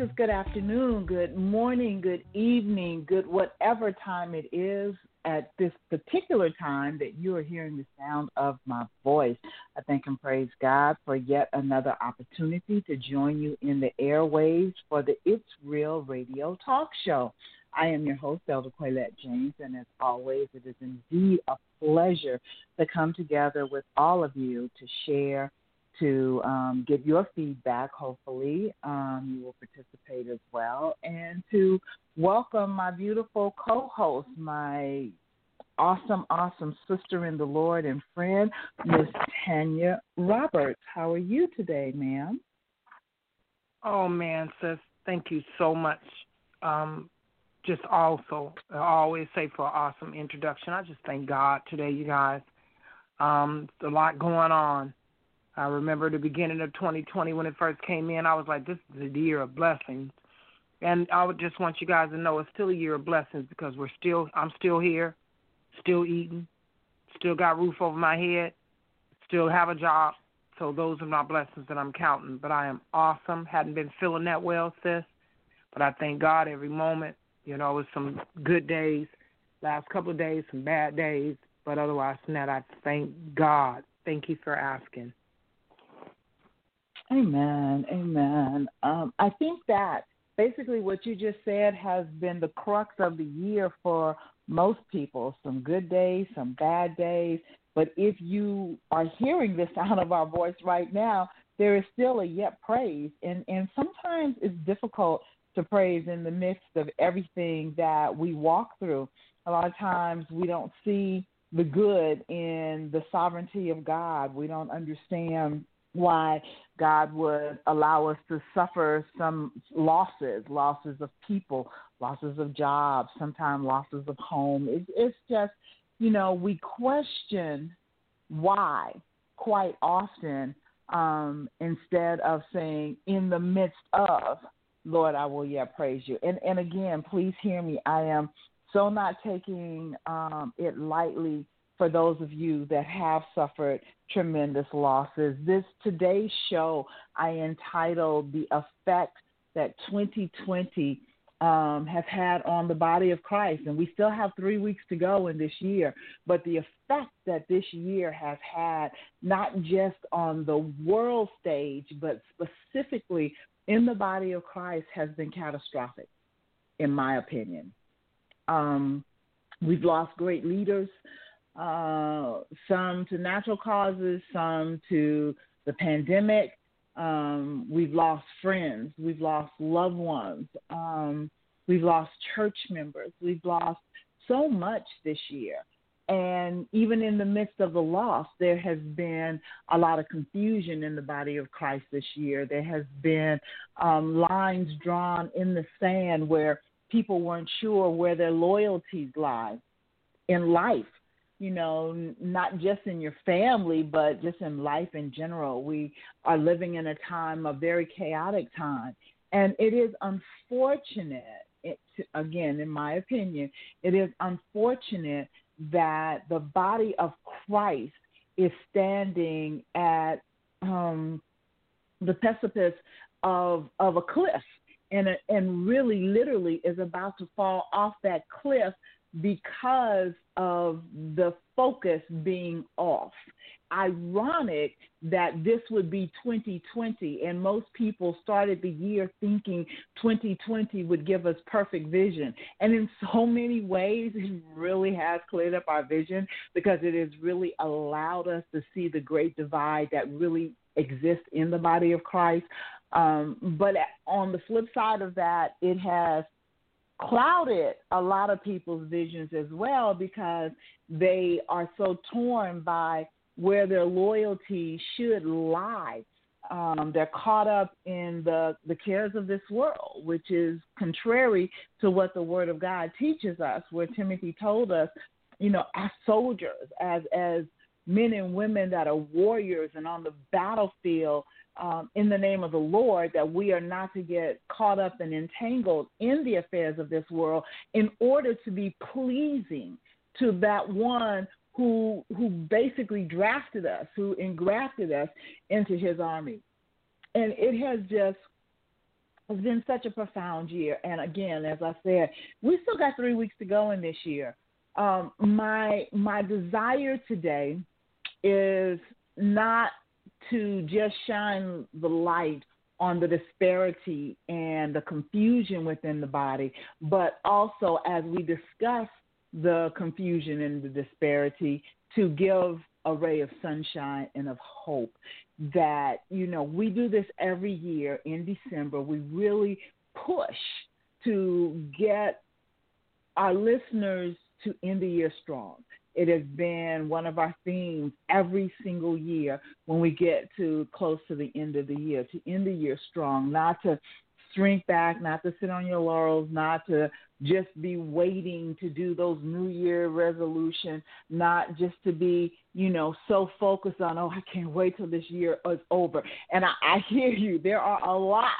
Good afternoon, good morning, good evening, good whatever time it is at this particular time that you are hearing the sound of my voice. I thank and praise God for yet another opportunity to join you in the airwaves for the It's Real Radio Talk Show. I am your host, Elder Quaylette James, and as always, it is indeed a pleasure to come together with all of you to share to um, get your feedback. Hopefully, um, you will participate as well, and to welcome my beautiful co-host, my awesome, awesome sister in the Lord and friend, Miss Tanya Roberts. How are you today, ma'am? Oh man, sis, thank you so much. Um, just also, I always say for an awesome introduction. I just thank God today, you guys. Um, a lot going on. I remember the beginning of 2020 when it first came in. I was like, this is a year of blessings, and I would just want you guys to know it's still a year of blessings because we're still, I'm still here, still eating, still got roof over my head, still have a job. So those are my blessings that I'm counting. But I am awesome. Hadn't been feeling that well, sis. But I thank God every moment. You know, it was some good days, last couple of days, some bad days. But otherwise than that, I thank God. Thank you for asking. Amen. Amen. Um, I think that basically what you just said has been the crux of the year for most people. Some good days, some bad days. But if you are hearing the sound of our voice right now, there is still a yet praise. And, and sometimes it's difficult to praise in the midst of everything that we walk through. A lot of times we don't see the good in the sovereignty of God. We don't understand why God would allow us to suffer some losses, losses of people, losses of jobs, sometimes losses of home. It, it's just, you know, we question why quite often um, instead of saying in the midst of, Lord, I will yet praise you. And and again, please hear me. I am so not taking um, it lightly for those of you that have suffered tremendous losses. This today's show I entitled The Effect That 2020 um, has had on the body of Christ. And we still have three weeks to go in this year, but the effect that this year has had, not just on the world stage, but specifically in the body of Christ, has been catastrophic, in my opinion. Um, we've lost great leaders uh, some to natural causes, some to the pandemic. Um, we've lost friends, we've lost loved ones, um, we've lost church members, we've lost so much this year. And even in the midst of the loss, there has been a lot of confusion in the body of Christ this year. There has been um, lines drawn in the sand where people weren't sure where their loyalties lie in life you know, not just in your family, but just in life in general. We are living in a time, a very chaotic time. And it is unfortunate, it, again, in my opinion, it is unfortunate that the body of Christ is standing at um, the precipice of, of a cliff and, and really literally is about to fall off that cliff because of the focus being off. Ironic that this would be 2020, and most people started the year thinking 2020 would give us perfect vision. And in so many ways, it really has cleared up our vision because it has really allowed us to see the great divide that really exists in the body of Christ. Um, but on the flip side of that, it has clouded a lot of people's visions as well because they are so torn by where their loyalty should lie. Um, they're caught up in the, the cares of this world, which is contrary to what the Word of God teaches us, where Timothy told us, you know, as soldiers, as as men and women that are warriors and on the battlefield, um, in the name of the Lord that we are not to get caught up and entangled in the affairs of this world in order to be pleasing to that one who who basically drafted us, who engrafted us into his army. And it has just it's been such a profound year. And again, as I said, we still got three weeks to go in this year. Um, my my desire today is not to just shine the light on the disparity and the confusion within the body, but also as we discuss the confusion and the disparity, to give a ray of sunshine and of hope that, you know, we do this every year in December. We really push to get our listeners to end the year strong. It has been one of our themes every single year when we get to close to the end of the year, to end the year strong, not to shrink back, not to sit on your laurels, not to just be waiting to do those New Year resolutions, not just to be, you know, so focused on, oh, I can't wait till this year is over. And I, I hear you. There are a lot,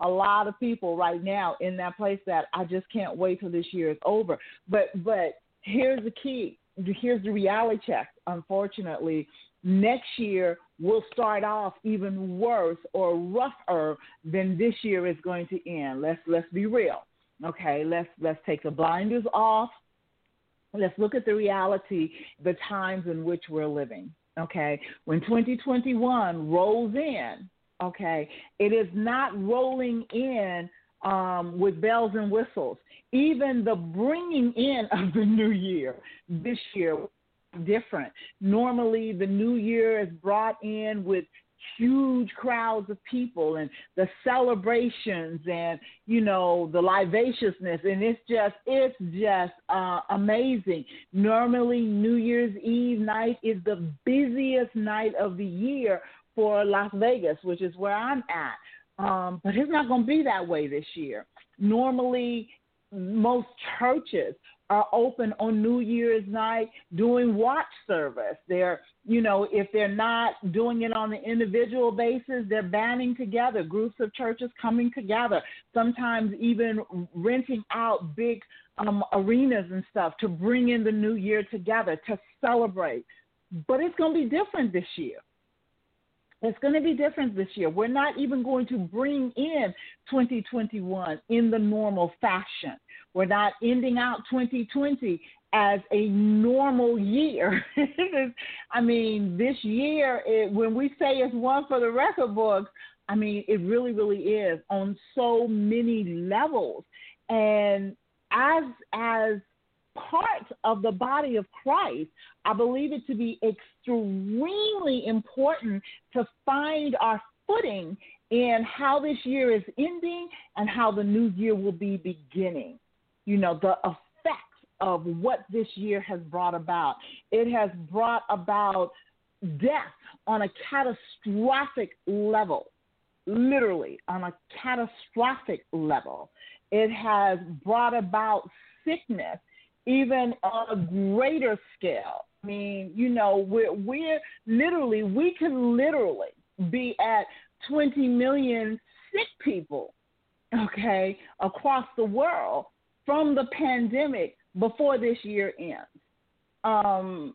a lot of people right now in that place that I just can't wait till this year is over. But but here's the key here's the reality check. Unfortunately, next year will start off even worse or rougher than this year is going to end. Let's let's be real. Okay, let's let's take the blinders off. Let's look at the reality, the times in which we're living. Okay, when 2021 rolls in, okay, it is not rolling in um, with bells and whistles. Even the bringing in of the new year this year was different. Normally, the new year is brought in with huge crowds of people and the celebrations and you know the licentiousness and it's just it's just uh amazing normally new year's eve night is the busiest night of the year for las vegas which is where i'm at um, but it's not going to be that way this year. Normally, most churches are open on New Year's night doing watch service. They're, you know, if they're not doing it on an individual basis, they're banding together, groups of churches coming together, sometimes even renting out big um, arenas and stuff to bring in the new year together to celebrate. But it's going to be different this year. It's going to be different this year. We're not even going to bring in 2021 in the normal fashion. We're not ending out 2020 as a normal year. I mean, this year, it, when we say it's one for the record books, I mean, it really, really is on so many levels. And as as part of the body of Christ, I believe it to be extremely important to find our footing in how this year is ending and how the new year will be beginning. You know, the effects of what this year has brought about. It has brought about death on a catastrophic level, literally on a catastrophic level. It has brought about sickness even on a greater scale. I mean, you know, we're, we're literally, we can literally be at 20 million sick people, okay, across the world from the pandemic before this year ends. Um,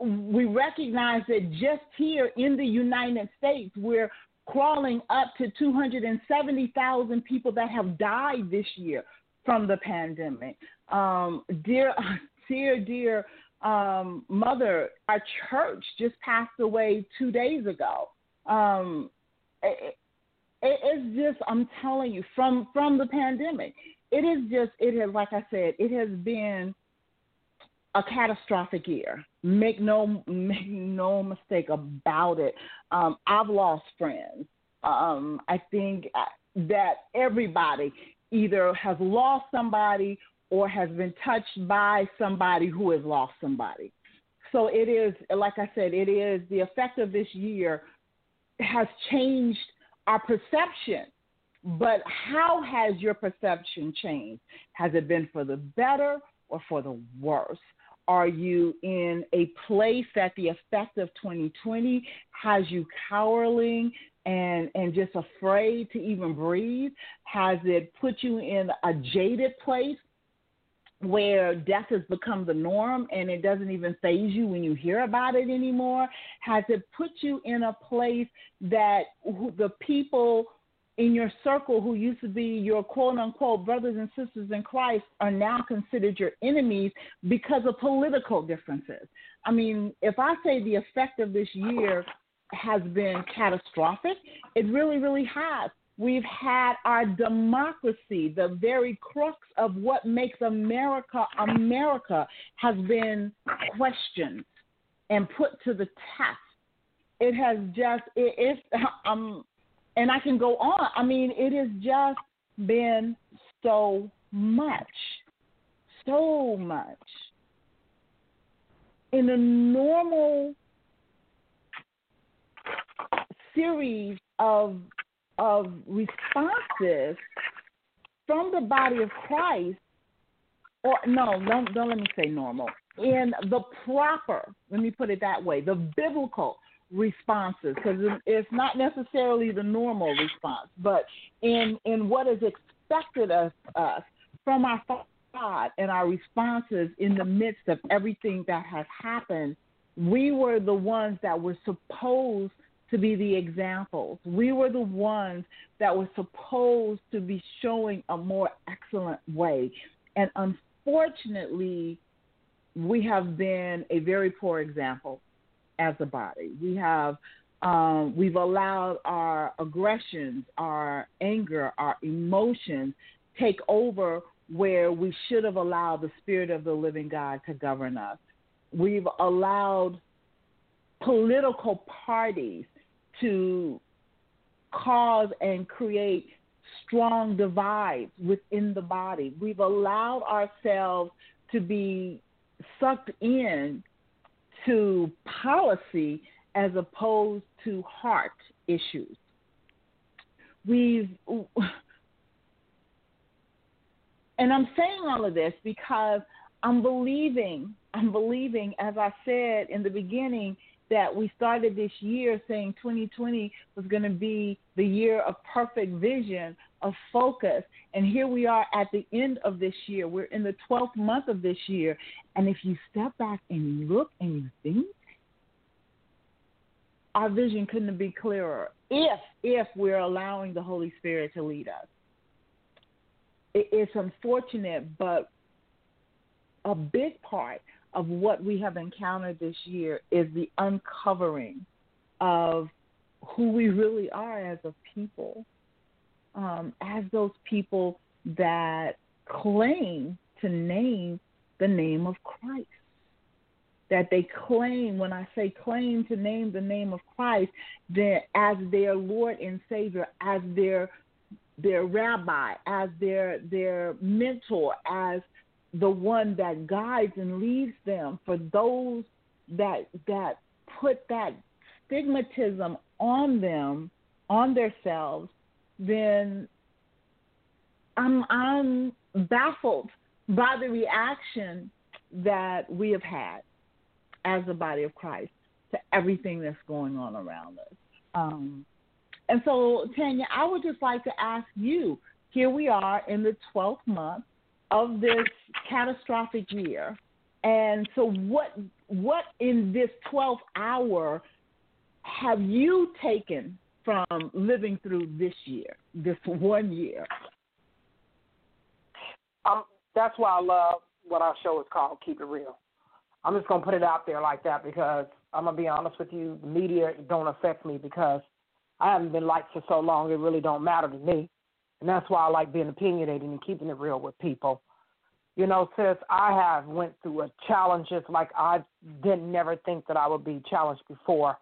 we recognize that just here in the United States, we're crawling up to 270,000 people that have died this year from the pandemic. Um, dear, dear, dear um, mother, our church just passed away two days ago. Um, it, it, it's just, I'm telling you, from from the pandemic, it is just, it has, like I said, it has been a catastrophic year. Make no make no mistake about it. Um, I've lost friends. Um, I think that everybody either has lost somebody or has been touched by somebody who has lost somebody. So it is, like I said, it is the effect of this year has changed our perception. But how has your perception changed? Has it been for the better or for the worse? Are you in a place that the effect of 2020 has you cowering and and just afraid to even breathe? Has it put you in a jaded place where death has become the norm and it doesn't even faze you when you hear about it anymore? Has it put you in a place that the people in your circle who used to be your quote unquote brothers and sisters in Christ are now considered your enemies because of political differences? I mean, if I say the effect of this year has been catastrophic, it really, really has. We've had our democracy, the very crux of what makes America America, has been questioned and put to the test. It has just it, it's um and I can go on. I mean, it has just been so much, so much. In a normal series of of responses from the body of Christ, or no, don't, don't let me say normal, in the proper, let me put it that way, the biblical responses, because it's not necessarily the normal response, but in, in what is expected of us from our God and our responses in the midst of everything that has happened, we were the ones that were supposed – to be the examples. We were the ones that were supposed to be showing a more excellent way. And unfortunately, we have been a very poor example as a body. We have um, we've allowed our aggressions, our anger, our emotions take over where we should have allowed the Spirit of the living God to govern us. We've allowed political parties to cause and create strong divides within the body. We've allowed ourselves to be sucked in to policy as opposed to heart issues. We've and I'm saying all of this because I'm believing, I'm believing, as I said in the beginning, that we started this year saying 2020 was going to be the year of perfect vision, of focus. And here we are at the end of this year. We're in the 12th month of this year. And if you step back and you look and you think, our vision couldn't be clearer if if we're allowing the Holy Spirit to lead us. It's unfortunate, but a big part of what we have encountered this year is the uncovering of who we really are as a people, um, as those people that claim to name the name of Christ. That they claim, when I say claim to name the name of Christ, that as their Lord and Savior, as their their rabbi, as their their mentor, as the one that guides and leads them for those that that put that stigmatism on them on themselves then i'm i'm baffled by the reaction that we have had as the body of christ to everything that's going on around us. Um, and so tanya i would just like to ask you here we are in the 12th month of this catastrophic year. And so what what in this 12th hour have you taken from living through this year, this one year? Um, that's why I love what our show is called, Keep It Real. I'm just gonna put it out there like that because I'm gonna be honest with you, the media don't affect me because I haven't been liked for so long. It really don't matter to me, and that's why I like being opinionated and keeping it real with people. You know, sis, I have went through a challenges like I didn't never think that I would be challenged before.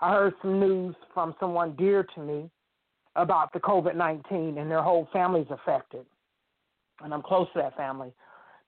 I heard some news from someone dear to me about the COVID 19 and their whole family's affected. And I'm close to that family.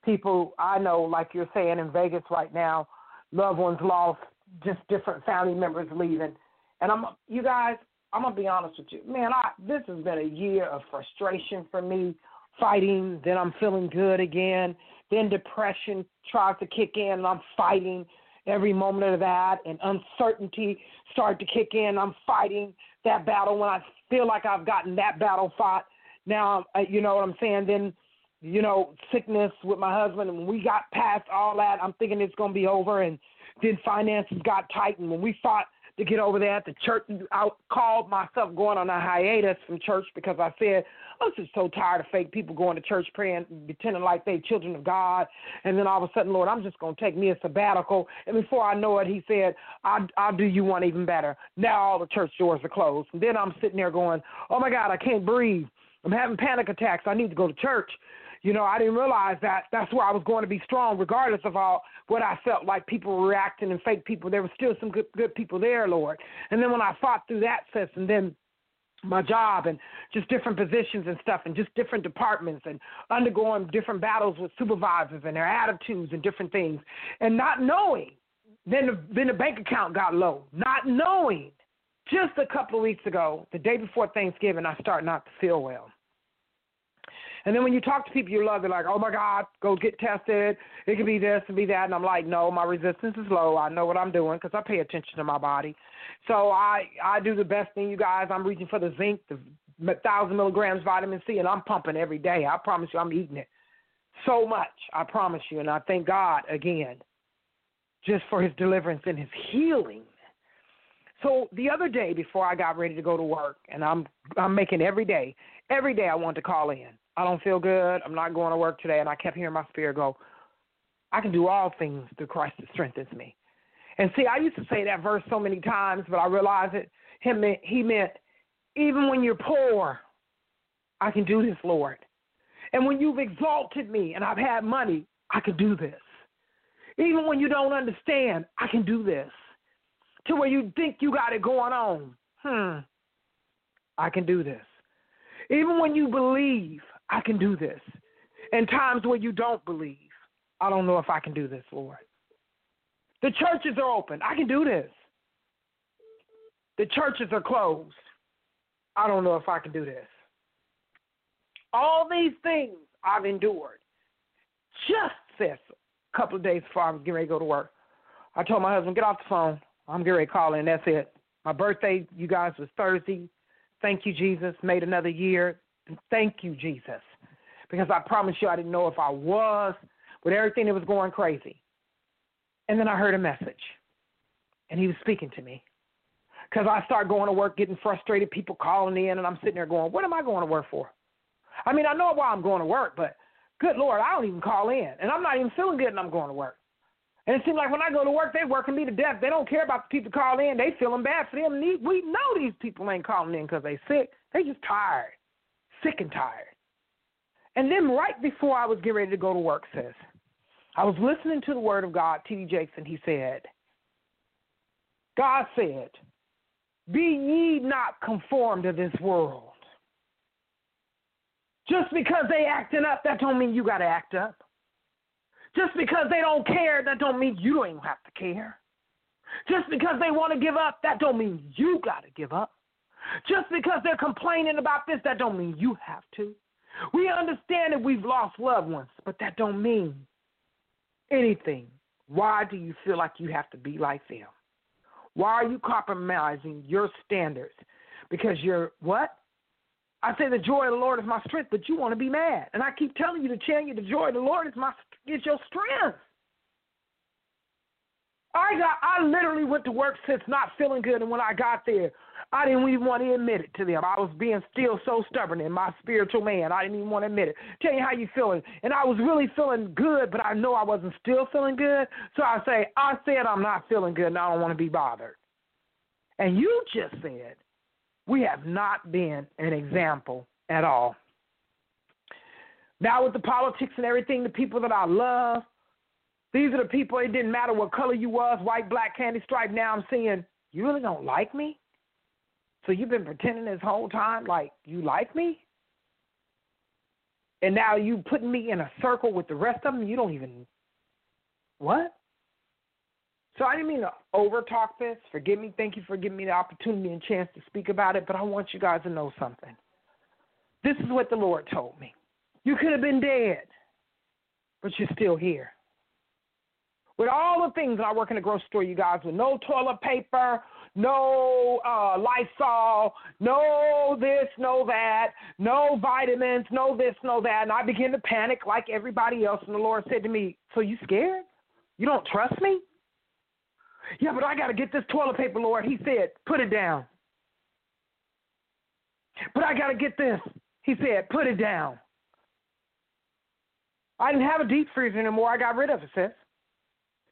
People I know, like you're saying in Vegas right now, loved ones lost, just different family members leaving. And I'm, you guys, I'm gonna be honest with you, man. I this has been a year of frustration for me, fighting. Then I'm feeling good again. Then depression tries to kick in, and I'm fighting every moment of that. And uncertainty started to kick in. I'm fighting that battle when I feel like I've gotten that battle fought. Now, uh, you know what I'm saying. Then, you know, sickness with my husband, and we got past all that, I'm thinking it's gonna be over. And then finances got tight, and when we fought to get over there at the church. I called myself going on a hiatus from church because I said, oh, I'm just so tired of fake people going to church praying, pretending like they children of God. And then all of a sudden, Lord, I'm just going to take me a sabbatical. And before I know it, he said, I'll, I'll do you one even better. Now all the church doors are closed. And then I'm sitting there going, oh my God, I can't breathe. I'm having panic attacks. I need to go to church. You know, I didn't realize that that's where I was going to be strong, regardless of all what I felt like people were reacting and fake people. There were still some good good people there, Lord. And then when I fought through that sense, and then my job and just different positions and stuff and just different departments and undergoing different battles with supervisors and their attitudes and different things and not knowing then the, then the bank account got low not knowing just a couple of weeks ago the day before thanksgiving i start not to feel well and then when you talk to people you love, they're like, oh my God, go get tested. It could be this and be that. And I'm like, no, my resistance is low. I know what I'm doing because I pay attention to my body. So I, I do the best thing, you guys. I'm reaching for the zinc, the 1,000 milligrams vitamin C, and I'm pumping every day. I promise you, I'm eating it so much. I promise you. And I thank God again just for his deliverance and his healing. So the other day before I got ready to go to work, and I'm I'm making every day, every day I want to call in. I don't feel good. I'm not going to work today. And I kept hearing my spirit go, I can do all things through Christ that strengthens me. And see, I used to say that verse so many times, but I realized it. Him, he meant, even when you're poor, I can do this, Lord. And when you've exalted me and I've had money, I can do this. Even when you don't understand, I can do this. To where you think you got it going on, hmm, I can do this. Even when you believe, I can do this. In times where you don't believe, I don't know if I can do this, Lord. The churches are open. I can do this. The churches are closed. I don't know if I can do this. All these things I've endured. Just this a couple of days before I was getting ready to go to work. I told my husband, get off the phone. I'm getting ready to call in. That's it. My birthday, you guys, was Thursday. Thank you, Jesus. Made another year. Thank you, Jesus. Because I promise you, I didn't know if I was with everything that was going crazy. And then I heard a message, and he was speaking to me. Because I start going to work, getting frustrated, people calling in, and I'm sitting there going, What am I going to work for? I mean, I know why I'm going to work, but good Lord, I don't even call in. And I'm not even feeling good and I'm going to work. And it seems like when I go to work, they're working me to death. They don't care about the people calling in. They feeling bad for them. We know these people ain't calling in because they sick. They just tired sick and tired. And then right before I was getting ready to go to work, says, I was listening to the word of God, T.D. Jakes, and he said, God said, Be ye not conformed to this world. Just because they acting up, that don't mean you got to act up. Just because they don't care, that don't mean you don't even have to care. Just because they want to give up, that don't mean you got to give up. Just because they're complaining about this, that don't mean you have to. We understand that we've lost loved ones, but that don't mean anything. Why do you feel like you have to be like them? Why are you compromising your standards? Because you're what? I say the joy of the Lord is my strength, but you want to be mad. And I keep telling you to tell you the joy of the Lord is my is your strength. I got I literally went to work since not feeling good, and when I got there, I didn't even want to admit it to them. I was being still so stubborn in my spiritual man. I didn't even want to admit it. Tell you how you feeling. And I was really feeling good, but I know I wasn't still feeling good. So I say, I said I'm not feeling good and I don't want to be bothered. And you just said, we have not been an example at all. Now with the politics and everything, the people that I love, these are the people, it didn't matter what color you was, white, black, candy stripe. Now I'm seeing, you really don't like me? So you've been pretending this whole time like you like me? And now you putting me in a circle with the rest of them, you don't even what? So I didn't mean to over talk this. Forgive me. Thank you for giving me the opportunity and chance to speak about it, but I want you guys to know something. This is what the Lord told me. You could have been dead, but you're still here. With all the things, I work in a grocery store, you guys, with no toilet paper, no uh, Lysol, no this, no that, no vitamins, no this, no that. And I began to panic like everybody else. And the Lord said to me, So you scared? You don't trust me? Yeah, but I got to get this toilet paper, Lord. He said, Put it down. But I got to get this. He said, Put it down. I didn't have a deep freezer anymore. I got rid of it, sis.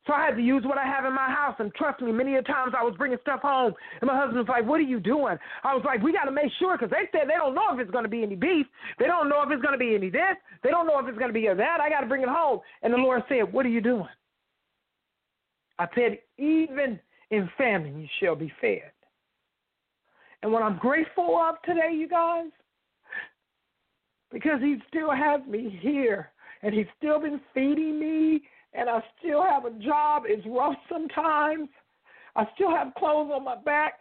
So I had to use what I have in my house. And trust me, many a times I was bringing stuff home, and my husband was like, "What are you doing?" I was like, "We got to make sure because they said they don't know if it's going to be any beef. They don't know if it's going to be any this. They don't know if it's going to be any that. I got to bring it home." And the Lord said, "What are you doing?" I said, "Even in famine, you shall be fed." And what I'm grateful of today, you guys, because He still has me here, and He's still been feeding me and I still have a job. It's rough sometimes. I still have clothes on my back.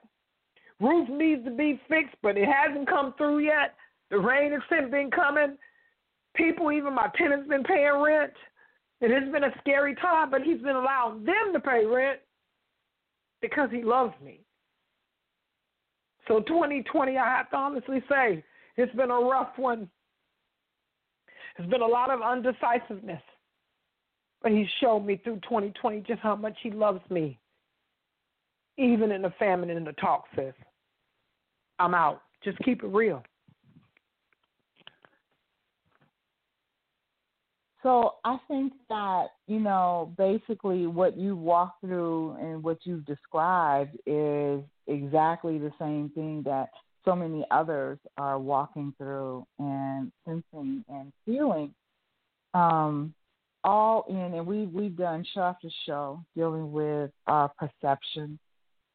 Roof needs to be fixed, but it hasn't come through yet. The rain has been coming. People, even my tenants, been paying rent. It has been a scary time, but he's been allowing them to pay rent because he loves me. So 2020, I have to honestly say, it's been a rough one. There's been a lot of undecisiveness. But he showed me through 2020 just how much he loves me. Even in the famine and in the talk, sis. I'm out. Just keep it real. So I think that, you know, basically what you walked through and what you've described is exactly the same thing that so many others are walking through and sensing and feeling. Um, all in, and we we've done show after show dealing with our perception.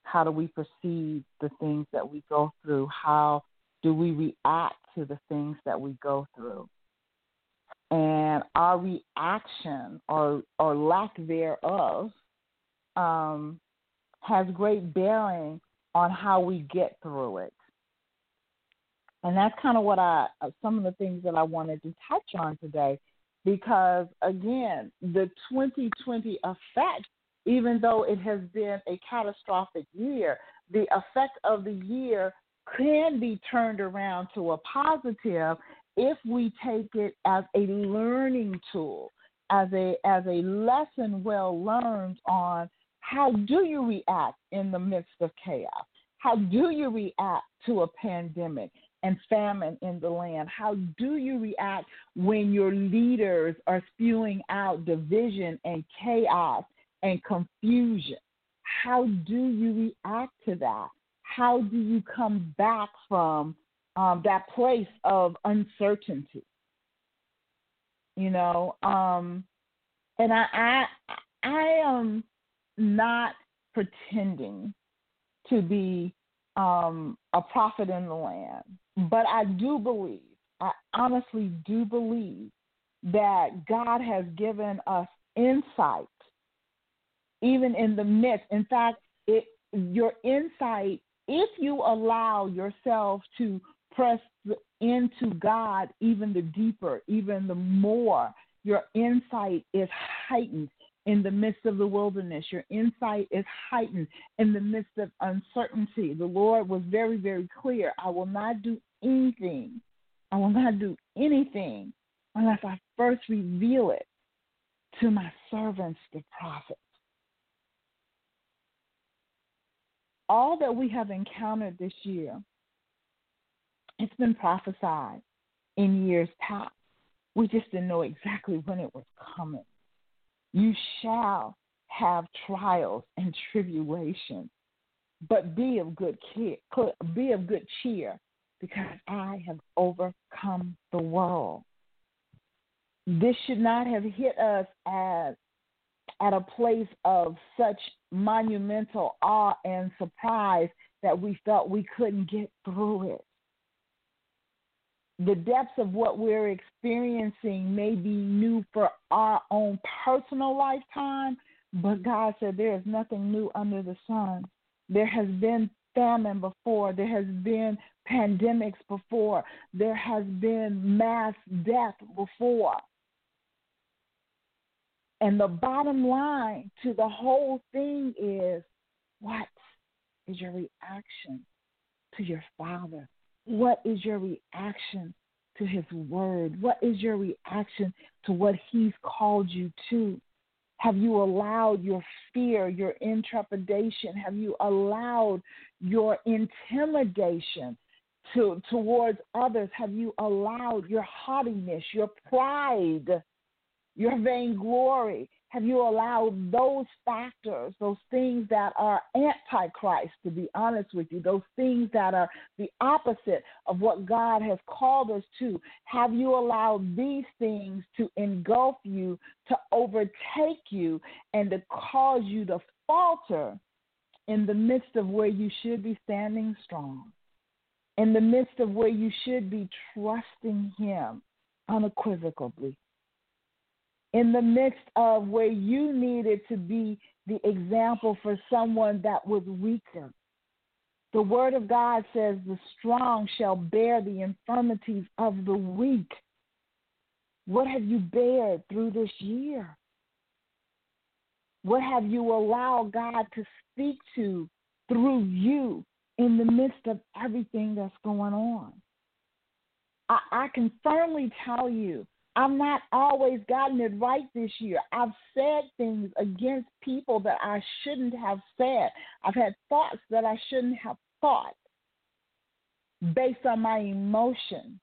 How do we perceive the things that we go through? How do we react to the things that we go through? And our reaction or or lack thereof um, has great bearing on how we get through it. And that's kind of what I some of the things that I wanted to touch on today because again, the 2020 effect, even though it has been a catastrophic year, the effect of the year can be turned around to a positive if we take it as a learning tool, as a as a lesson well learned on how do you react in the midst of chaos? How do you react to a pandemic? And famine in the land? How do you react when your leaders are spewing out division and chaos and confusion? How do you react to that? How do you come back from um, that place of uncertainty? You know, um, and I, I, I am not pretending to be um, a prophet in the land. But I do believe, I honestly do believe that God has given us insight, even in the midst. In fact, it, your insight, if you allow yourself to press into God even the deeper, even the more, your insight is heightened in the midst of the wilderness. Your insight is heightened in the midst of uncertainty. The Lord was very, very clear I will not do anything. I will not do anything unless I first reveal it to my servants, the prophets. all that we have encountered this year, it's been prophesied in years past. We just didn't know exactly when it was coming. You shall have trials and tribulations, but be of good cheer, be of good cheer, because I have overcome the world. This should not have hit us as at a place of such monumental awe and surprise that we felt we couldn't get through it. The depths of what we're experiencing may be new for our own personal lifetime, but God said there is nothing new under the sun. There has been famine before, there has been pandemics before, there has been mass death before. And the bottom line to the whole thing is what is your reaction to your Father? What is your reaction to His Word? What is your reaction to what He's called you to? Have you allowed your fear, your intrepidation? Have you allowed your intimidation to, towards others? Have you allowed your haughtiness, your pride? your vainglory? Have you allowed those factors, those things that are antichrist, to be honest with you, those things that are the opposite of what God has called us to? Have you allowed these things to engulf you, to overtake you, and to cause you to falter in the midst of where you should be standing strong? In the midst of where you should be trusting Him unequivocally? In the midst of where you needed to be the example for someone that was weaker. The word of God says, The strong shall bear the infirmities of the weak. What have you bared through this year? What have you allowed God to speak to through you in the midst of everything that's going on? I, I can firmly tell you I've not always gotten it right this year. I've said things against people that I shouldn't have said. I've had thoughts that I shouldn't have thought based on my emotion.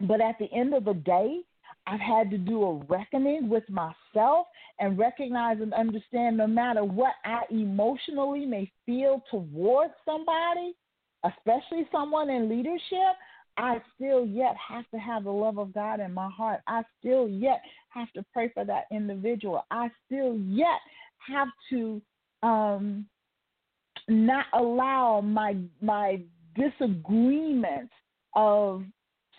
But at the end of the day, I've had to do a reckoning with myself and recognize and understand no matter what I emotionally may feel towards somebody, especially someone in leadership, I still yet have to have the love of God in my heart. I still yet have to pray for that individual. I still yet have to um, not allow my my disagreements of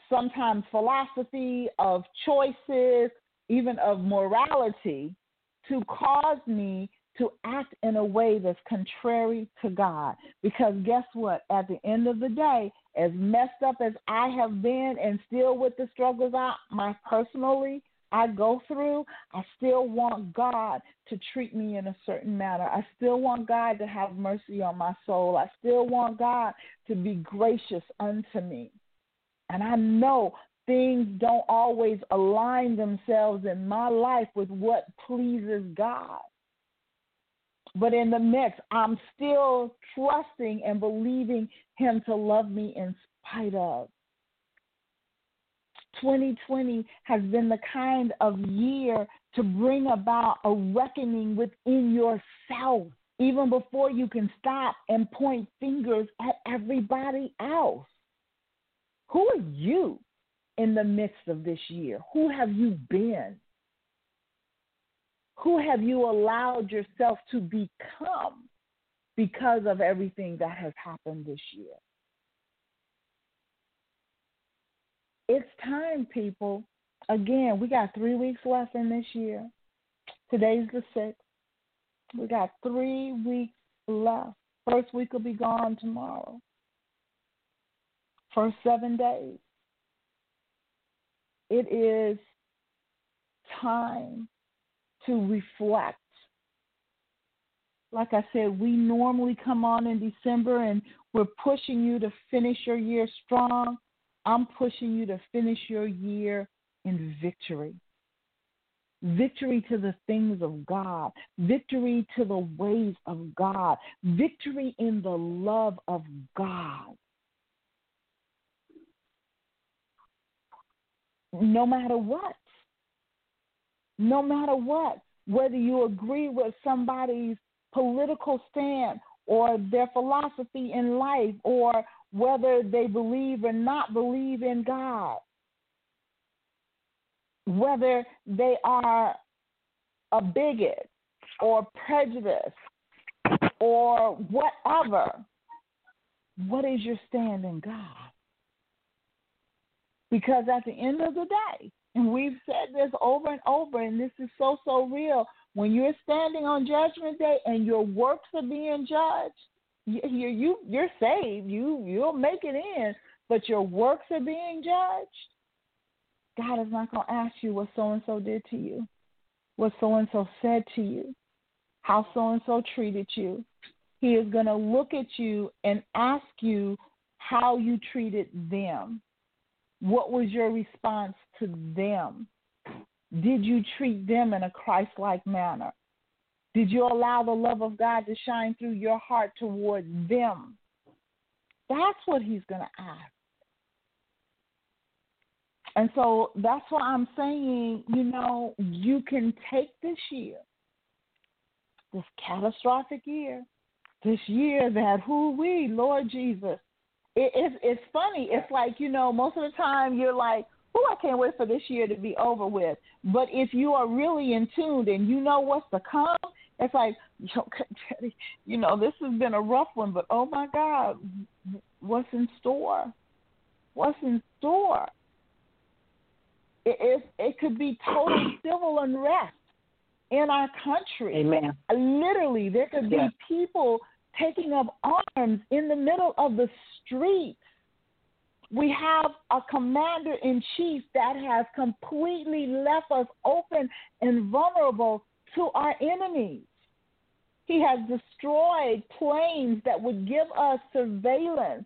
sometimes philosophy, of choices, even of morality to cause me to act in a way that's contrary to God. Because guess what? At the end of the day, as messed up as I have been and still with the struggles I my personally I go through, I still want God to treat me in a certain manner. I still want God to have mercy on my soul. I still want God to be gracious unto me. And I know things don't always align themselves in my life with what pleases God. But in the mix, I'm still trusting and believing Him to love me in spite of. 2020 has been the kind of year to bring about a reckoning within yourself, even before you can stop and point fingers at everybody else. Who are you in the midst of this year? Who have you been? Who have you allowed yourself to become because of everything that has happened this year? It's time, people. Again, we got three weeks left in this year. Today's the sixth. We got three weeks left. First week will be gone tomorrow. First seven days. It is time to reflect. Like I said, we normally come on in December and we're pushing you to finish your year strong. I'm pushing you to finish your year in victory. victory to the things of God, victory to the ways of God, victory in the love of God. No matter what, no matter what, whether you agree with somebody's political stand or their philosophy in life or whether they believe or not believe in God, whether they are a bigot or prejudiced or whatever, what is your stand in God? Because at the end of the day, and we've said this over and over, and this is so, so real. When you're standing on Judgment Day and your works are being judged, you, you, you you're saved. You you'll make it in, but your works are being judged. God is not going to ask you what so and so did to you, what so and so said to you, how so and so treated you. He is going to look at you and ask you how you treated them. What was your response to them? Did you treat them in a Christ like manner? Did you allow the love of God to shine through your heart toward them? That's what he's going to ask. And so that's why I'm saying, you know, you can take this year, this catastrophic year, this year that who we, Lord Jesus, it, it's it's funny. It's like you know, most of the time you're like, "Oh, I can't wait for this year to be over with." But if you are really in tune and you know what's to come, it's like, you know, this has been a rough one, but oh my God, what's in store? What's in store? It it, it could be total civil unrest in our country. Amen. Uh, literally, there could be people taking up arms in the middle of the streets. We have a commander in chief that has completely left us open and vulnerable to our enemies. He has destroyed planes that would give us surveillance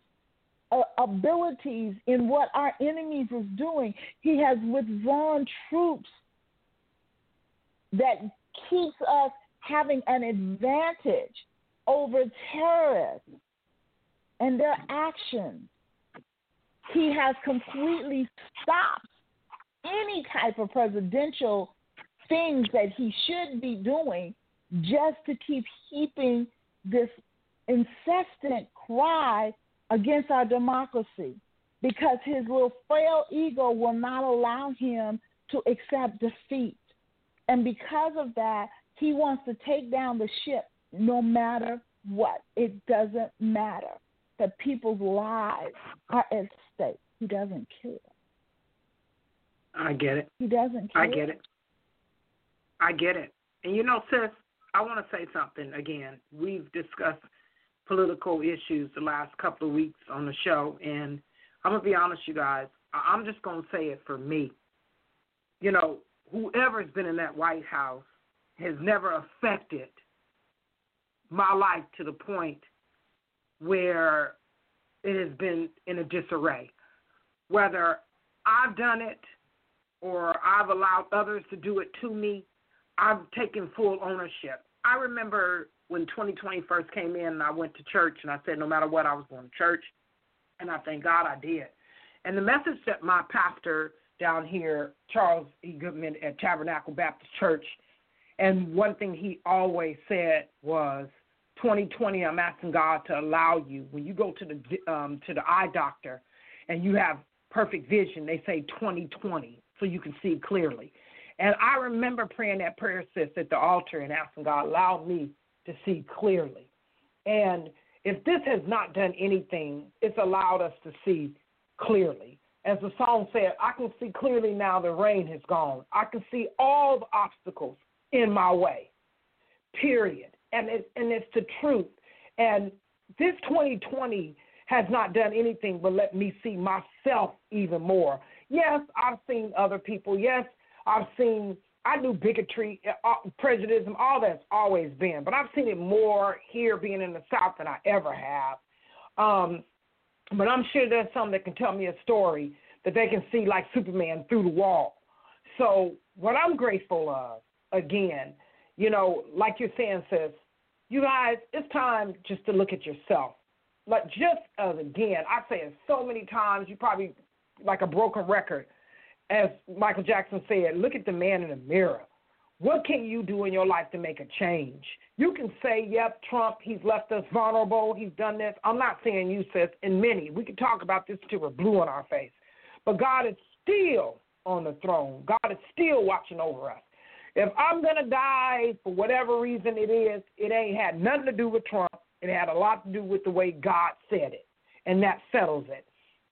uh, abilities in what our enemies is doing. He has withdrawn troops that keeps us having an advantage over terrorists and their actions. He has completely stopped any type of presidential things that he should be doing just to keep heaping this incessant cry against our democracy because his little frail ego will not allow him to accept defeat. And because of that, he wants to take down the ship no matter what. It doesn't matter. That people's lives are at stake. He doesn't care. I get it. He doesn't care. I get it. I get it. And you know, sis, I want to say something again. We've discussed political issues the last couple of weeks on the show, and I'm gonna be honest, you guys. I- I'm just gonna say it for me. You know, whoever's been in that White House has never affected my life to the point where it has been in a disarray. Whether I've done it or I've allowed others to do it to me, I've taken full ownership. I remember when 2020 first came in and I went to church and I said no matter what I was going to church and I thank God I did. And the message that my pastor down here, Charles E. Goodman at Tabernacle Baptist Church, and one thing he always said was 2020 I'm asking God to allow you when you go to the um to the eye doctor and you have perfect vision, they say 2020 so you can see clearly. And I remember praying that prayer, sis, at the altar and asking God, allow me to see clearly. And if this has not done anything, it's allowed us to see clearly. As the song said, I can see clearly now the rain has gone. I can see all the obstacles in my way. Period. And it, and it's the truth. And this 2020 has not done anything but let me see myself even more. Yes, I've seen other people. Yes, I've seen I knew bigotry, uh, prejudice, all that's always been, but I've seen it more here being in the South than I ever have. Um, but I'm sure there's some that can tell me a story that they can see like Superman through the wall. So what I'm grateful of, again, you know, like you're saying, sis, you guys, it's time just to look at yourself. Like just as again, I say it so many times, you probably like a broken record. As Michael Jackson said, look at the man in the mirror. What can you do in your life to make a change? You can say, yep, Trump, he's left us vulnerable, he's done this. I'm not saying you, sis, and many. We can talk about this till we're blue in our face. But God is still on the throne. God is still watching over us. If I'm going to die for whatever reason it is, it ain't had nothing to do with Trump. It had a lot to do with the way God said it. And that settles it.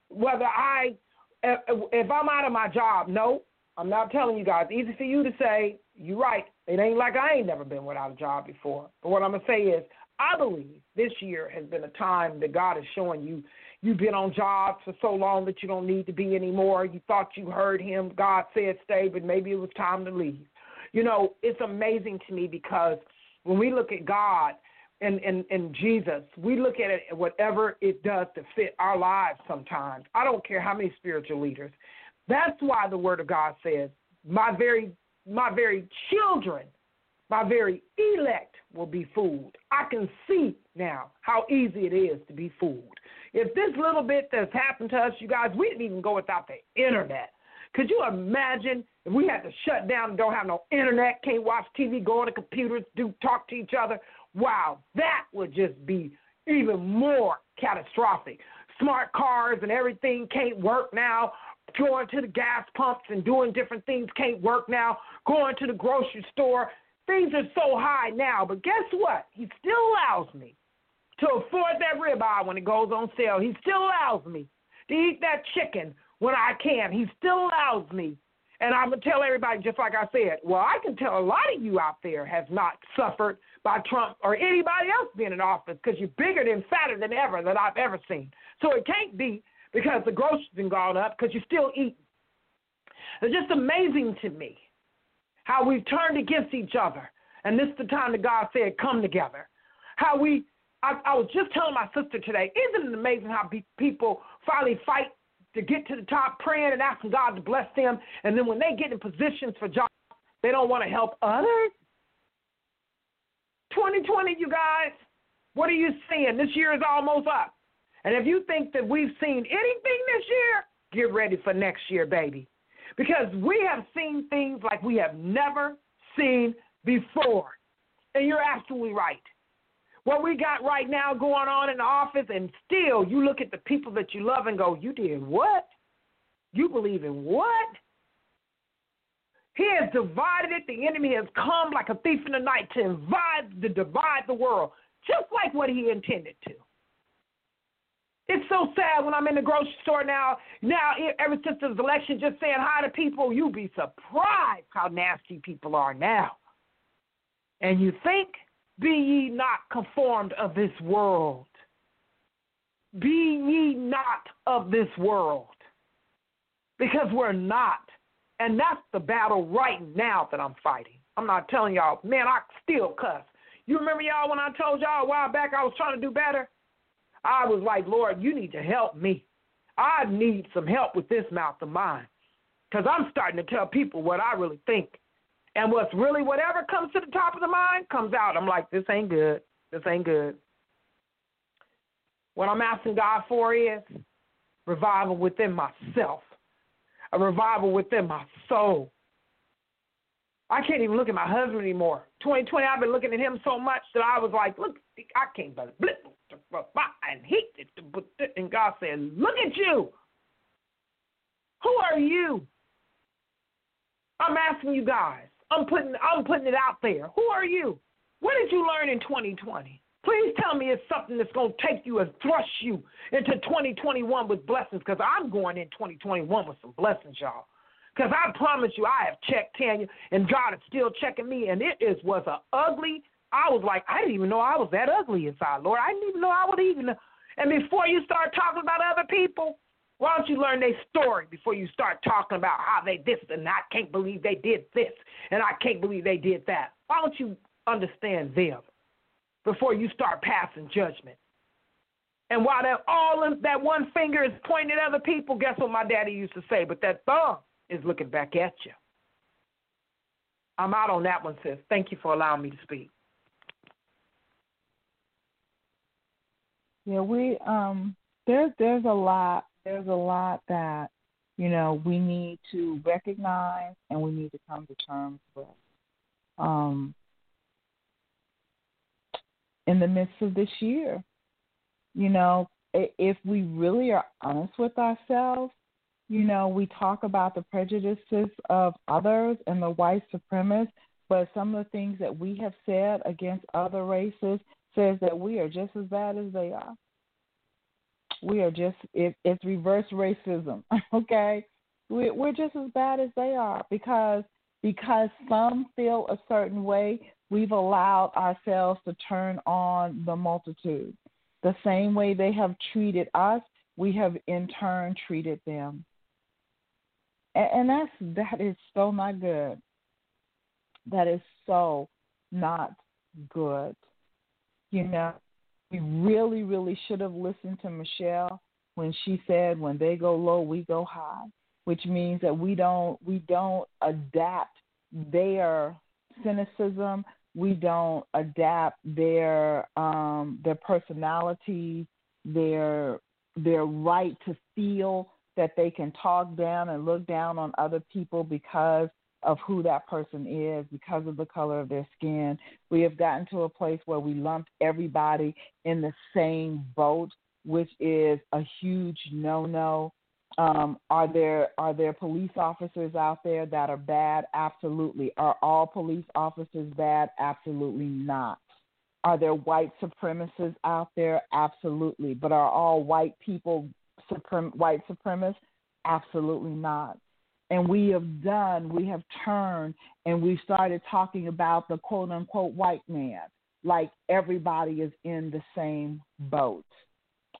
Whether I, if I'm out of my job, no, I'm not telling you guys. Easy for you to say, you're right. It ain't like I ain't never been without a job before. But what I'm going to say is, I believe this year has been a time that God is showing you you've been on jobs for so long that you don't need to be anymore. You thought you heard him. God said stay, but maybe it was time to leave. You know, it's amazing to me because when we look at God and, and, and Jesus, we look at it whatever it does to fit our lives sometimes. I don't care how many spiritual leaders. That's why the word of God says, My very my very children, my very elect will be fooled. I can see now how easy it is to be fooled. If this little bit that's happened to us, you guys, we didn't even go without the internet. Could you imagine if we had to shut down and don't have no internet, can't watch TV, go on the computers, do talk to each other? Wow, that would just be even more catastrophic. Smart cars and everything can't work now. Going to the gas pumps and doing different things can't work now. Going to the grocery store, things are so high now. But guess what? He still allows me to afford that ribeye when it goes on sale. He still allows me to eat that chicken when I can. He still allows me. And I'm going to tell everybody, just like I said, well, I can tell a lot of you out there have not suffered by Trump or anybody else being in office because you're bigger and fatter than ever that I've ever seen. So it can't be because the groceries have gone up because you're still eating. It's just amazing to me how we've turned against each other. And this is the time that God said, come together. How we, I, I was just telling my sister today, isn't it amazing how be, people finally fight to get to the top, praying and asking God to bless them, and then when they get in positions for jobs, they don't want to help others? 2020, you guys, what are you seeing? This year is almost up. And if you think that we've seen anything this year, get ready for next year, baby. Because we have seen things like we have never seen before. And you're absolutely right. What we got right now going on in the office, and still you look at the people that you love and go, You did what? You believe in what? He has divided it. The enemy has come like a thief in the night to divide, to divide the world, just like what he intended to. It's so sad when I'm in the grocery store now. Now, ever since the election, just saying hi to people, you'd be surprised how nasty people are now. And you think, be ye not conformed of this world. Be ye not of this world. Because we're not. And that's the battle right now that I'm fighting. I'm not telling y'all, man, I still cuss. You remember y'all when I told y'all a while back I was trying to do better? I was like, Lord, you need to help me. I need some help with this mouth of mine because I'm starting to tell people what I really think. And what's really, whatever comes to the top of the mind comes out. I'm like, this ain't good. This ain't good. What I'm asking God for is revival within myself, a revival within my soul. I can't even look at my husband anymore. 2020, I've been looking at him so much that I was like, look, I can't believe it and he and God said, Look at you. Who are you? I'm asking you guys. I'm putting I'm putting it out there. Who are you? What did you learn in 2020? Please tell me it's something that's going to take you and thrust you into 2021 with blessings because I'm going in 2021 with some blessings, y'all. Because I promise you, I have checked Tanya, and God is still checking me, and it is was a ugly I was like, I didn't even know I was that ugly inside, Lord. I didn't even know I would even. And before you start talking about other people, why don't you learn their story before you start talking about how they this and I can't believe they did this and I can't believe they did that? Why don't you understand them before you start passing judgment? And while that all that one finger is pointing at other people, guess what my daddy used to say? But that thumb is looking back at you. I'm out on that one, sis. Thank you for allowing me to speak. Yeah, we um there's there's a lot there's a lot that you know we need to recognize and we need to come to terms with. Um, in the midst of this year, you know, if we really are honest with ourselves, you know, we talk about the prejudices of others and the white supremacists, but some of the things that we have said against other races says that we are just as bad as they are. We are just it, it's reverse racism, okay? We, we're just as bad as they are because because some feel a certain way, we've allowed ourselves to turn on the multitude. The same way they have treated us, we have in turn treated them. And, and that's that is so not good. That is so not good. You know, we really, really should have listened to Michelle when she said, "When they go low, we go high," which means that we don't we don't adapt their cynicism. We don't adapt their um, their personality, their their right to feel that they can talk down and look down on other people because of who that person is because of the color of their skin. We have gotten to a place where we lump everybody in the same boat, which is a huge no no. Um, are there are there police officers out there that are bad? Absolutely. Are all police officers bad? Absolutely not. Are there white supremacists out there? Absolutely. But are all white people suprem- white supremacists? Absolutely not and we have done, we have turned, and we started talking about the quote unquote white man, like everybody is in the same boat.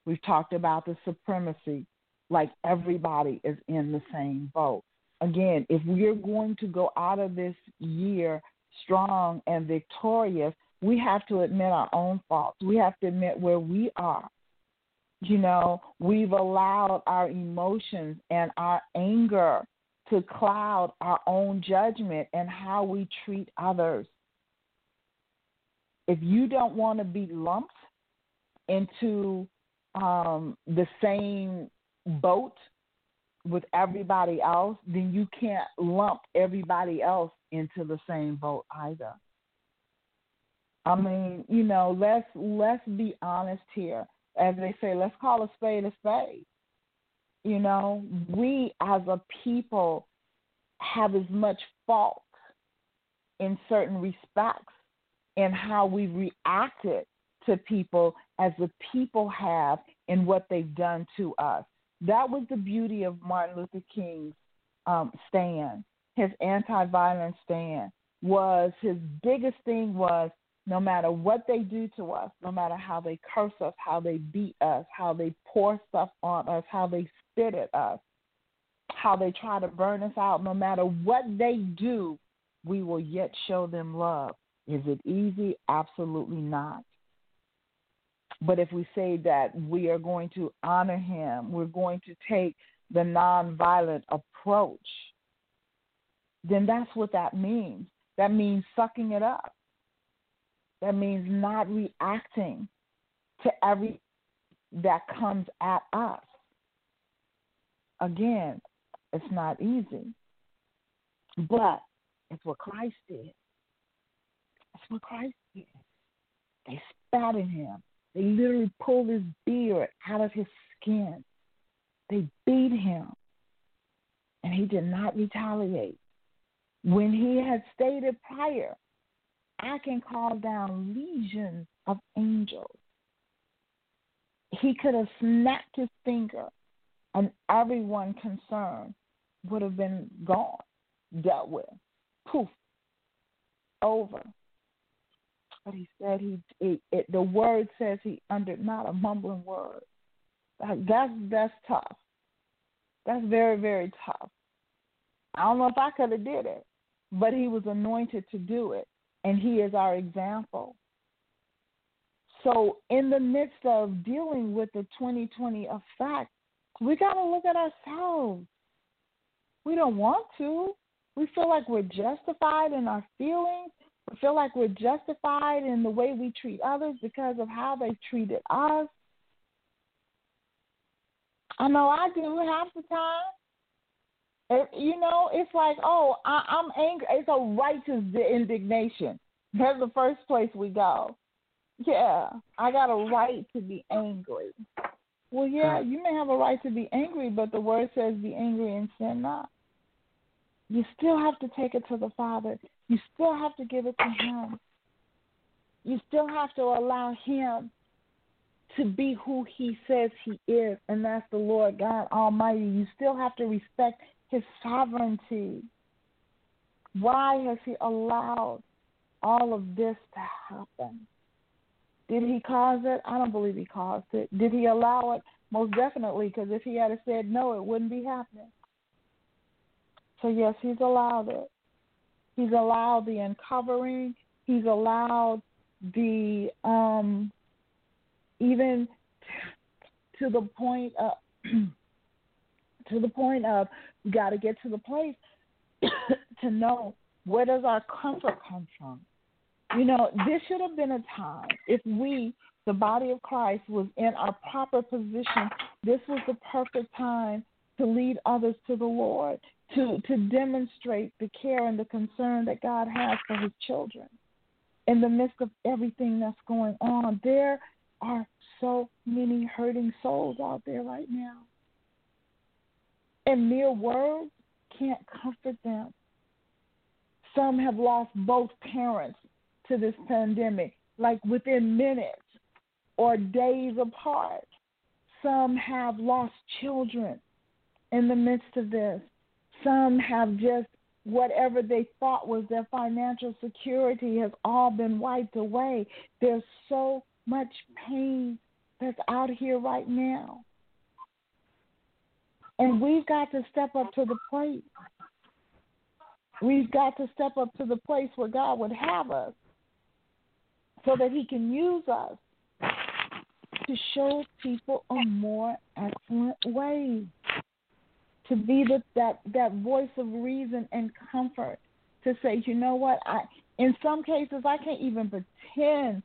We've talked about the supremacy, like everybody is in the same boat. Again, if we're going to go out of this year strong and victorious, we have to admit our own faults. We have to admit where we are. You know, we've allowed our emotions and our anger to cloud our own judgment and how we treat others. If you don't want to be lumped into um, the same boat with everybody else, then you can't lump everybody else into the same boat either. I mean, you know, let's let's be honest here. As they say, let's call a spade a spade. You know, we as a people have as much fault in certain respects in how we reacted to people as the people have in what they've done to us. That was the beauty of Martin Luther King's um, stand, his anti-violence stand. Was his biggest thing was no matter what they do to us, no matter how they curse us, how they beat us, how they pour stuff on us, how they spit at us, how they try to burn us out, no matter what they do, we will yet show them love. Is it easy? Absolutely not. But if we say that we are going to honor him, we're going to take the nonviolent approach, then that's what that means. That means sucking it up. That means not reacting to every that comes at us. Again, it's not easy. But it's what Christ did. That's what Christ did. They spat in him. They literally pulled his beard out of his skin. They beat him. And he did not retaliate. When he had stated prior, I can call down legions of angels. He could have snapped his finger and everyone concerned would have been gone, dealt with, poof, over. But he said he, it, the word says he under not a mumbling word. That's that's tough. That's very very tough. I don't know if I could have did it, but he was anointed to do it, and he is our example. So in the midst of dealing with the 2020 effect, we got to look at ourselves. We don't want to. We feel like we're justified in our feelings. We feel like we're justified in the way we treat others because of how they treated us. I know I do half the time. It, you know, it's like, oh, I, I'm angry. It's a righteous indignation. That's the first place we go. Yeah, I got a right to be angry. Well, yeah, you may have a right to be angry, but the word says be angry and sin not. You still have to take it to the Father. You still have to give it to Him. You still have to allow Him to be who He says He is, and that's the Lord God Almighty. You still have to respect His sovereignty. Why has He allowed all of this to happen? Did He cause it? I don't believe He caused it. Did He allow it? Most definitely, because if He had said no, it wouldn't be happening. So, yes, He's allowed it. He's allowed the uncovering. He's allowed the um, even to the point of to the point of we got to get to the place to know where does our comfort come from. You know, this should have been a time if we, the body of Christ, was in our proper position. This was the perfect time to lead others to the Lord, to to demonstrate the care and the concern that God has for His children. In the midst of everything that's going on, there are so many hurting souls out there right now. And mere words can't comfort them. Some have lost both parents to this pandemic, like within minutes or days apart. Some have lost children in the midst of this. Some have just whatever they thought was their financial security has all been wiped away. There's so much pain that's out here right now. And we've got to step up to the plate. We've got to step up to the place where God would have us so that He can use us to show people a more excellent way. To be the, that, that voice of reason and comfort. To say, you know what, I in some cases I can't even pretend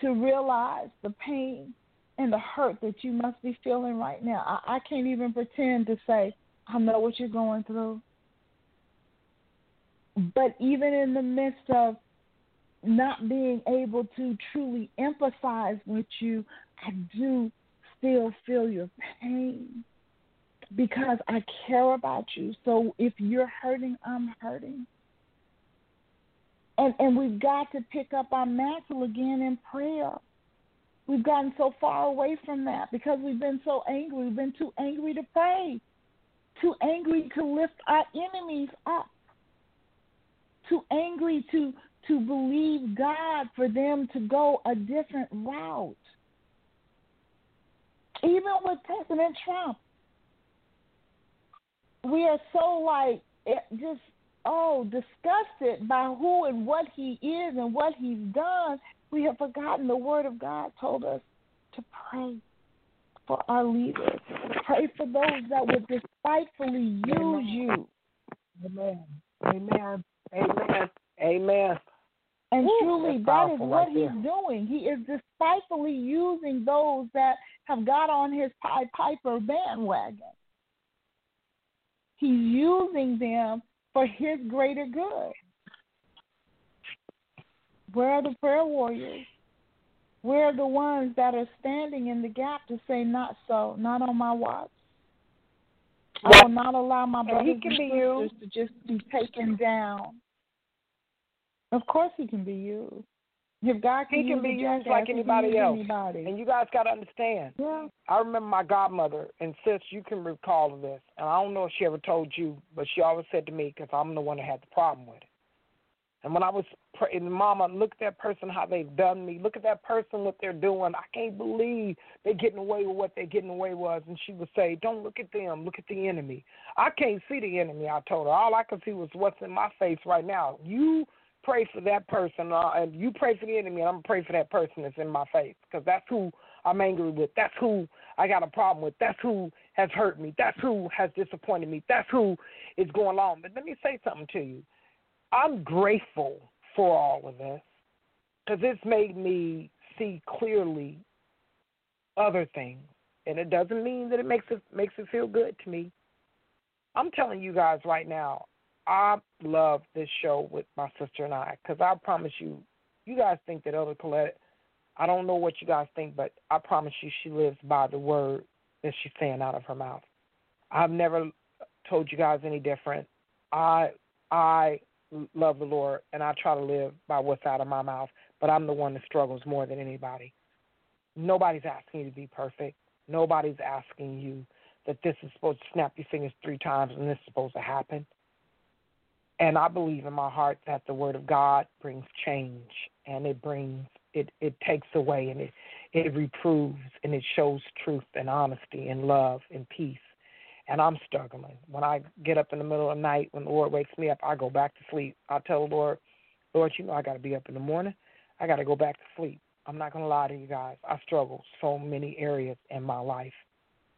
to realize the pain and the hurt that you must be feeling right now. I, I can't even pretend to say, I know what you're going through. But even in the midst of not being able to truly empathize with you, I do still feel your pain because I care about you. So if you're hurting, I'm hurting. And and we've got to pick up our mantle again in prayer. We've gotten so far away from that because we've been so angry. We've been too angry to pray, too angry to lift our enemies up, too angry to to believe God for them to go a different route. Even with President Trump, we are so like just oh disgusted by who and what he is and what he's done we have forgotten the word of God told us to pray for our leaders. Pray for those that would despitefully use Amen. you. Amen. Amen. Amen. Amen. And Woo, truly, that is what right he's there. doing. He is despitefully using those that have got on his Pied Piper bandwagon. He's using them for his greater good. Where are the prayer warriors? Where are the ones that are standing in the gap to say, not so, not on my watch? I will not allow my brothers he and can be sisters to just be taken down. Of course, he can be used. If God can He can be used like anybody else. Anybody. And you guys got to understand. yeah. I remember my godmother, and sis, you can recall this, and I don't know if she ever told you, but she always said to me, because I'm the one that had the problem with it. And when I was praying, Mama, look at that person, how they've done me. Look at that person, what they're doing. I can't believe they're getting away with what they're getting away with. And she would say, Don't look at them, look at the enemy. I can't see the enemy, I told her. All I could see was what's in my face right now. You pray for that person, uh, and you pray for the enemy, and I'm going to pray for that person that's in my face, because that's who I'm angry with. That's who I got a problem with. That's who has hurt me. That's who has disappointed me. That's who is going on. But let me say something to you. I'm grateful for all of this because it's made me see clearly other things, and it doesn't mean that it makes it makes it feel good to me. I'm telling you guys right now, I love this show with my sister and I because I promise you, you guys think that Elder Colette. I don't know what you guys think, but I promise you, she lives by the word that she's saying out of her mouth. I've never told you guys any different. I I love the Lord and I try to live by what's out of my mouth, but I'm the one that struggles more than anybody. Nobody's asking you to be perfect. Nobody's asking you that this is supposed to snap your fingers three times and this is supposed to happen. And I believe in my heart that the word of God brings change and it brings it it takes away and it it reproves and it shows truth and honesty and love and peace. And I'm struggling. When I get up in the middle of the night, when the Lord wakes me up, I go back to sleep. I tell the Lord, Lord, you know I got to be up in the morning. I got to go back to sleep. I'm not going to lie to you guys. I struggle so many areas in my life.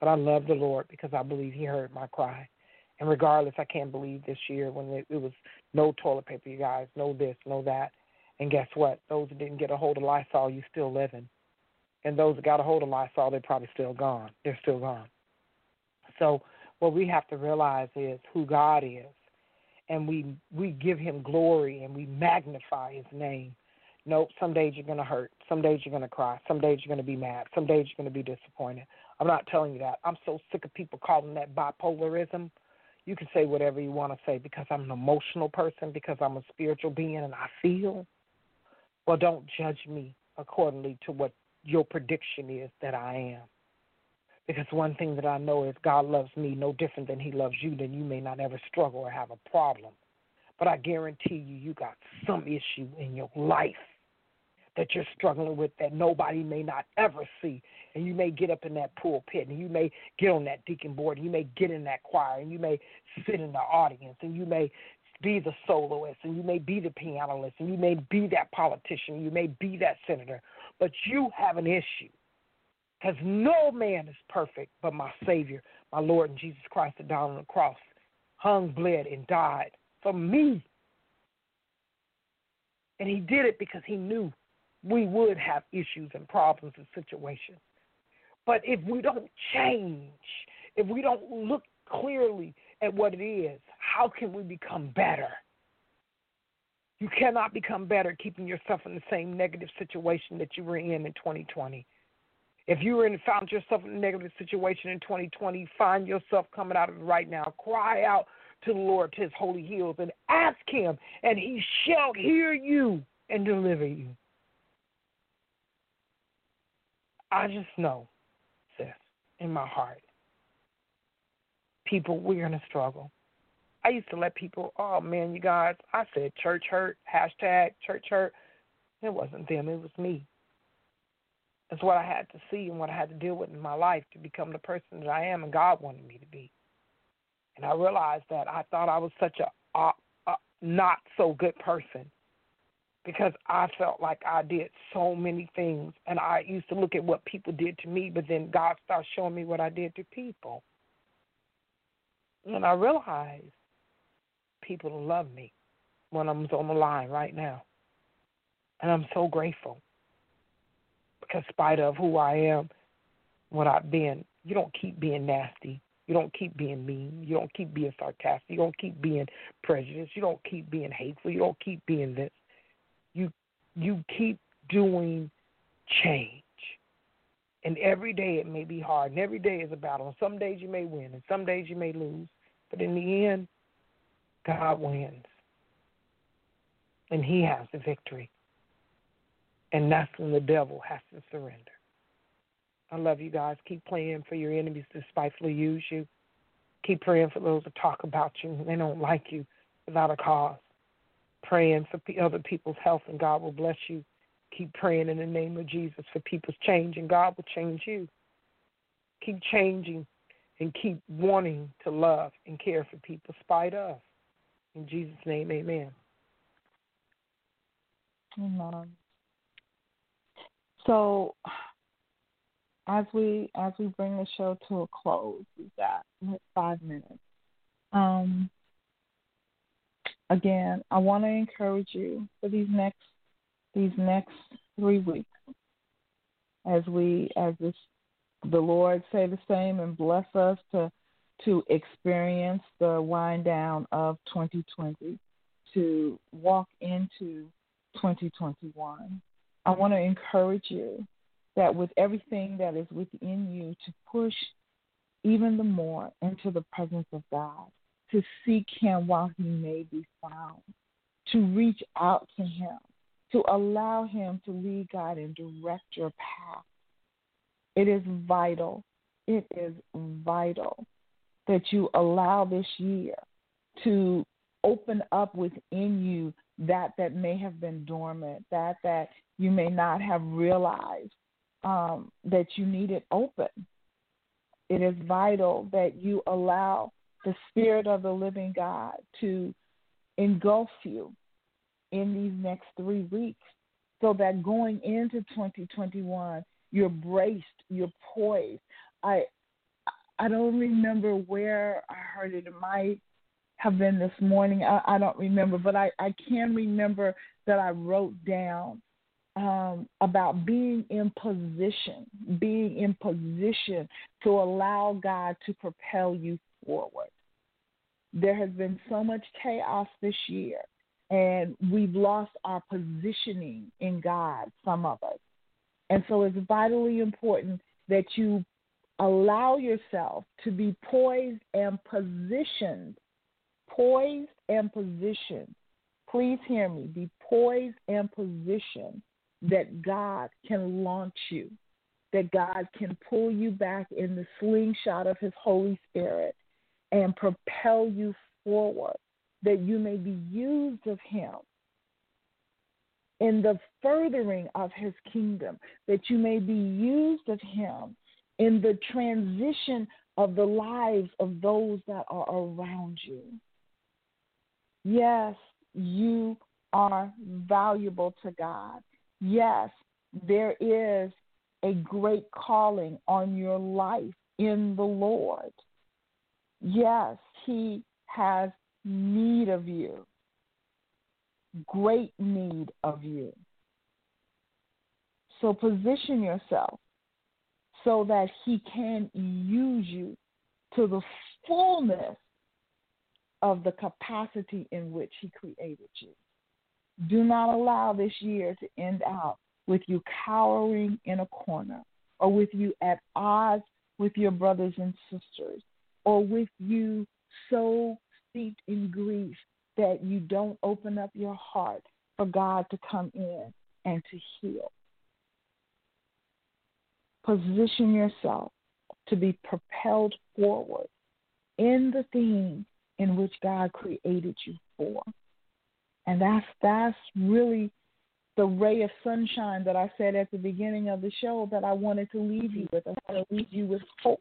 But I love the Lord because I believe He heard my cry. And regardless, I can't believe this year when it, it was no toilet paper, you guys, no this, no that. And guess what? Those that didn't get a hold of Lysol, you still living. And those that got a hold of Lysol, they're probably still gone. They're still gone. So what we have to realize is who God is, and we we give Him glory and we magnify His name. Nope. Some days you're to hurt. Some days you're to cry. Some days you're to be mad. Some days you're to be disappointed. I'm not telling you that. I'm so sick of people calling that bipolarism. You can say whatever you want to say because I'm an emotional person, because I'm a spiritual being and I feel. Well, don't judge me accordingly to what your prediction is that I am. Because one thing that I know is God loves me no different than He loves you, then you may not ever struggle or have a problem. But I guarantee you, you got some issue in your life that you're struggling with that nobody may not ever see. And you may get up in that pulpit and you may get on that deacon board and you may get in that choir and you may sit in the audience and you may be the soloist and you may be the pianist and you may be that politician, you may be that senator, but you have an issue. Because no man is perfect but my Savior, my Lord and Jesus Christ, that died on the cross, hung, bled, and died for me. And he did it because he knew we would have issues and problems and situations. But if we don't change, if we don't look clearly at what it is, how can we become better? You cannot become better keeping yourself in the same negative situation that you were in in 2020. If you were in, found yourself in a negative situation in 2020, find yourself coming out of it right now. Cry out to the Lord, to his holy hills, and ask him, and he shall hear you and deliver you. I just know, in my heart, people, we're going to struggle. I used to let people, oh man, you guys, I said church hurt, hashtag church hurt. It wasn't them, it was me. It's what I had to see and what I had to deal with in my life to become the person that I am and God wanted me to be. And I realized that I thought I was such a, a, a not so good person because I felt like I did so many things. And I used to look at what people did to me, but then God started showing me what I did to people. And I realized people love me when I'm on the line right now. And I'm so grateful because, spite of who I am, what I've been, you don't keep being nasty. You don't keep being mean. You don't keep being sarcastic. You don't keep being prejudiced. You don't keep being hateful. You don't keep being this. You you keep doing change. And every day it may be hard, and every day is a battle. And some days you may win, and some days you may lose. But in the end, God wins. And He has the victory. And that's when the devil has to surrender. I love you guys. Keep praying for your enemies to spitefully use you. Keep praying for those that talk about you. And they don't like you without a cause. Praying for other people's health, and God will bless you. Keep praying in the name of Jesus for people's change, and God will change you. Keep changing and keep wanting to love and care for people, spite of. In Jesus' name, amen. Amen. So as we as we bring the show to a close, we've got five minutes. Um, again, I want to encourage you for these next these next three weeks as we as this the Lord say the same and bless us to to experience the wind down of 2020 to walk into 2021. I want to encourage you that with everything that is within you to push even the more into the presence of God, to seek Him while He may be found, to reach out to Him, to allow Him to lead, God, and direct your path. It is vital. It is vital that you allow this year to open up within you that that may have been dormant, that that you may not have realized um, that you need it open. It is vital that you allow the Spirit of the living God to engulf you in these next three weeks so that going into 2021, you're braced, you're poised. I, I don't remember where I heard it. It might have been this morning. I, I don't remember, but I, I can remember that I wrote down um, about being in position, being in position to allow God to propel you forward. There has been so much chaos this year, and we've lost our positioning in God, some of us. And so it's vitally important that you allow yourself to be poised and positioned. Poised and positioned. Please hear me. Be poised and positioned that God can launch you, that God can pull you back in the slingshot of His Holy Spirit and propel you forward, that you may be used of Him in the furthering of His kingdom, that you may be used of Him in the transition of the lives of those that are around you. Yes, you are valuable to God. Yes, there is a great calling on your life in the Lord. Yes, He has need of you, great need of you. So position yourself so that He can use you to the fullness of the capacity in which He created you. Do not allow this year to end out with you cowering in a corner or with you at odds with your brothers and sisters or with you so steeped in grief that you don't open up your heart for God to come in and to heal. Position yourself to be propelled forward in the thing in which God created you for. And that's that's really the ray of sunshine that I said at the beginning of the show that I wanted to leave you with. I want to leave you with hope,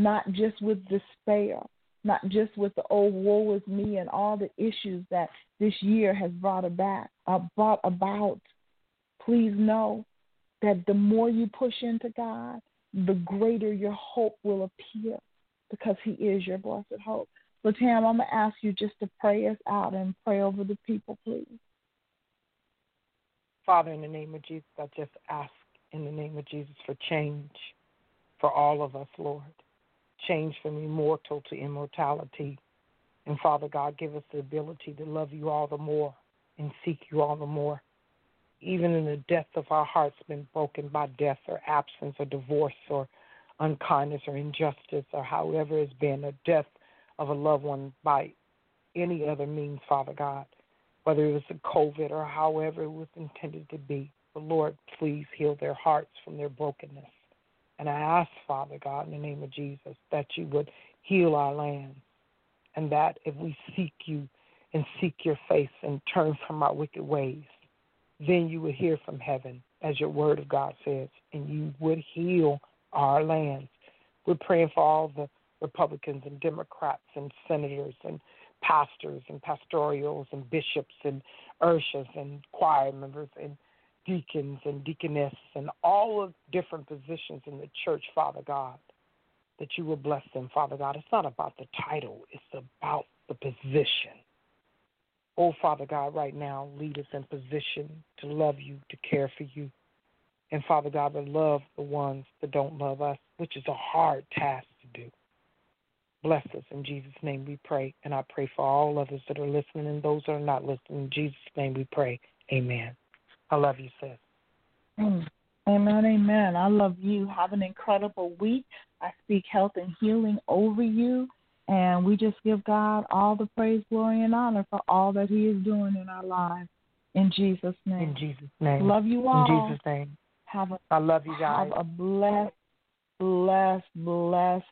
not just with despair, not just with the old woe is me and all the issues that this year has brought about. Uh, brought about. Please know that the more you push into God, the greater your hope will appear because He is your blessed hope. So, Tam, I'm going to ask you just to pray us out and pray over the people, please. Father, in the name of Jesus, I just ask in the name of Jesus for change for all of us, Lord. Change from immortal to immortality. And Father God, give us the ability to love you all the more and seek you all the more. Even in the depth of our hearts been broken by death or absence or divorce or unkindness or injustice or however it's been, a death of a loved one by any other means, Father God, whether it was a COVID or however it was intended to be. But Lord, please heal their hearts from their brokenness. And I ask, Father God, in the name of Jesus, that you would heal our land and that if we seek you and seek your face and turn from our wicked ways, then you would hear from heaven, as your word of God says, and you would heal our lands. We're praying for all the Republicans and Democrats and senators and pastors and pastorals and bishops and urshas and choir members and deacons and deaconesses and all of different positions in the church, Father God, that you will bless them, Father God. It's not about the title, it's about the position. Oh, Father God, right now, lead us in position to love you, to care for you. And Father God, to love the ones that don't love us, which is a hard task to do. Bless us. In Jesus' name we pray. And I pray for all others that are listening and those that are not listening. In Jesus' name we pray. Amen. I love you, sis. Mm. Amen, amen. I love you. Have an incredible week. I speak health and healing over you. And we just give God all the praise, glory, and honor for all that He is doing in our lives. In Jesus' name. In Jesus' name. Love you all. In Jesus' name. Have a I love you guys. have a blessed, blessed, blessed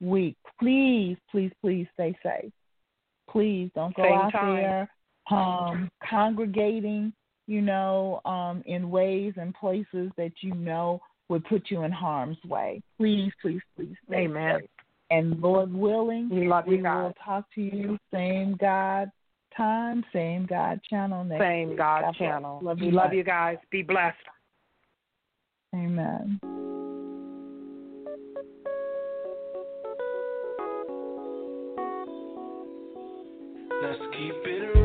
week. Please, please, please stay safe. Please don't go Same out time. there um, congregating, you know, um, in ways and places that you know would put you in harm's way. Please, please, please stay Amen. safe. And Lord willing, We love we you guys. will talk to you same God time, same God channel next Same week. God bless. channel. Love we you. love you guys. Be blessed. Amen. Let's keep it real.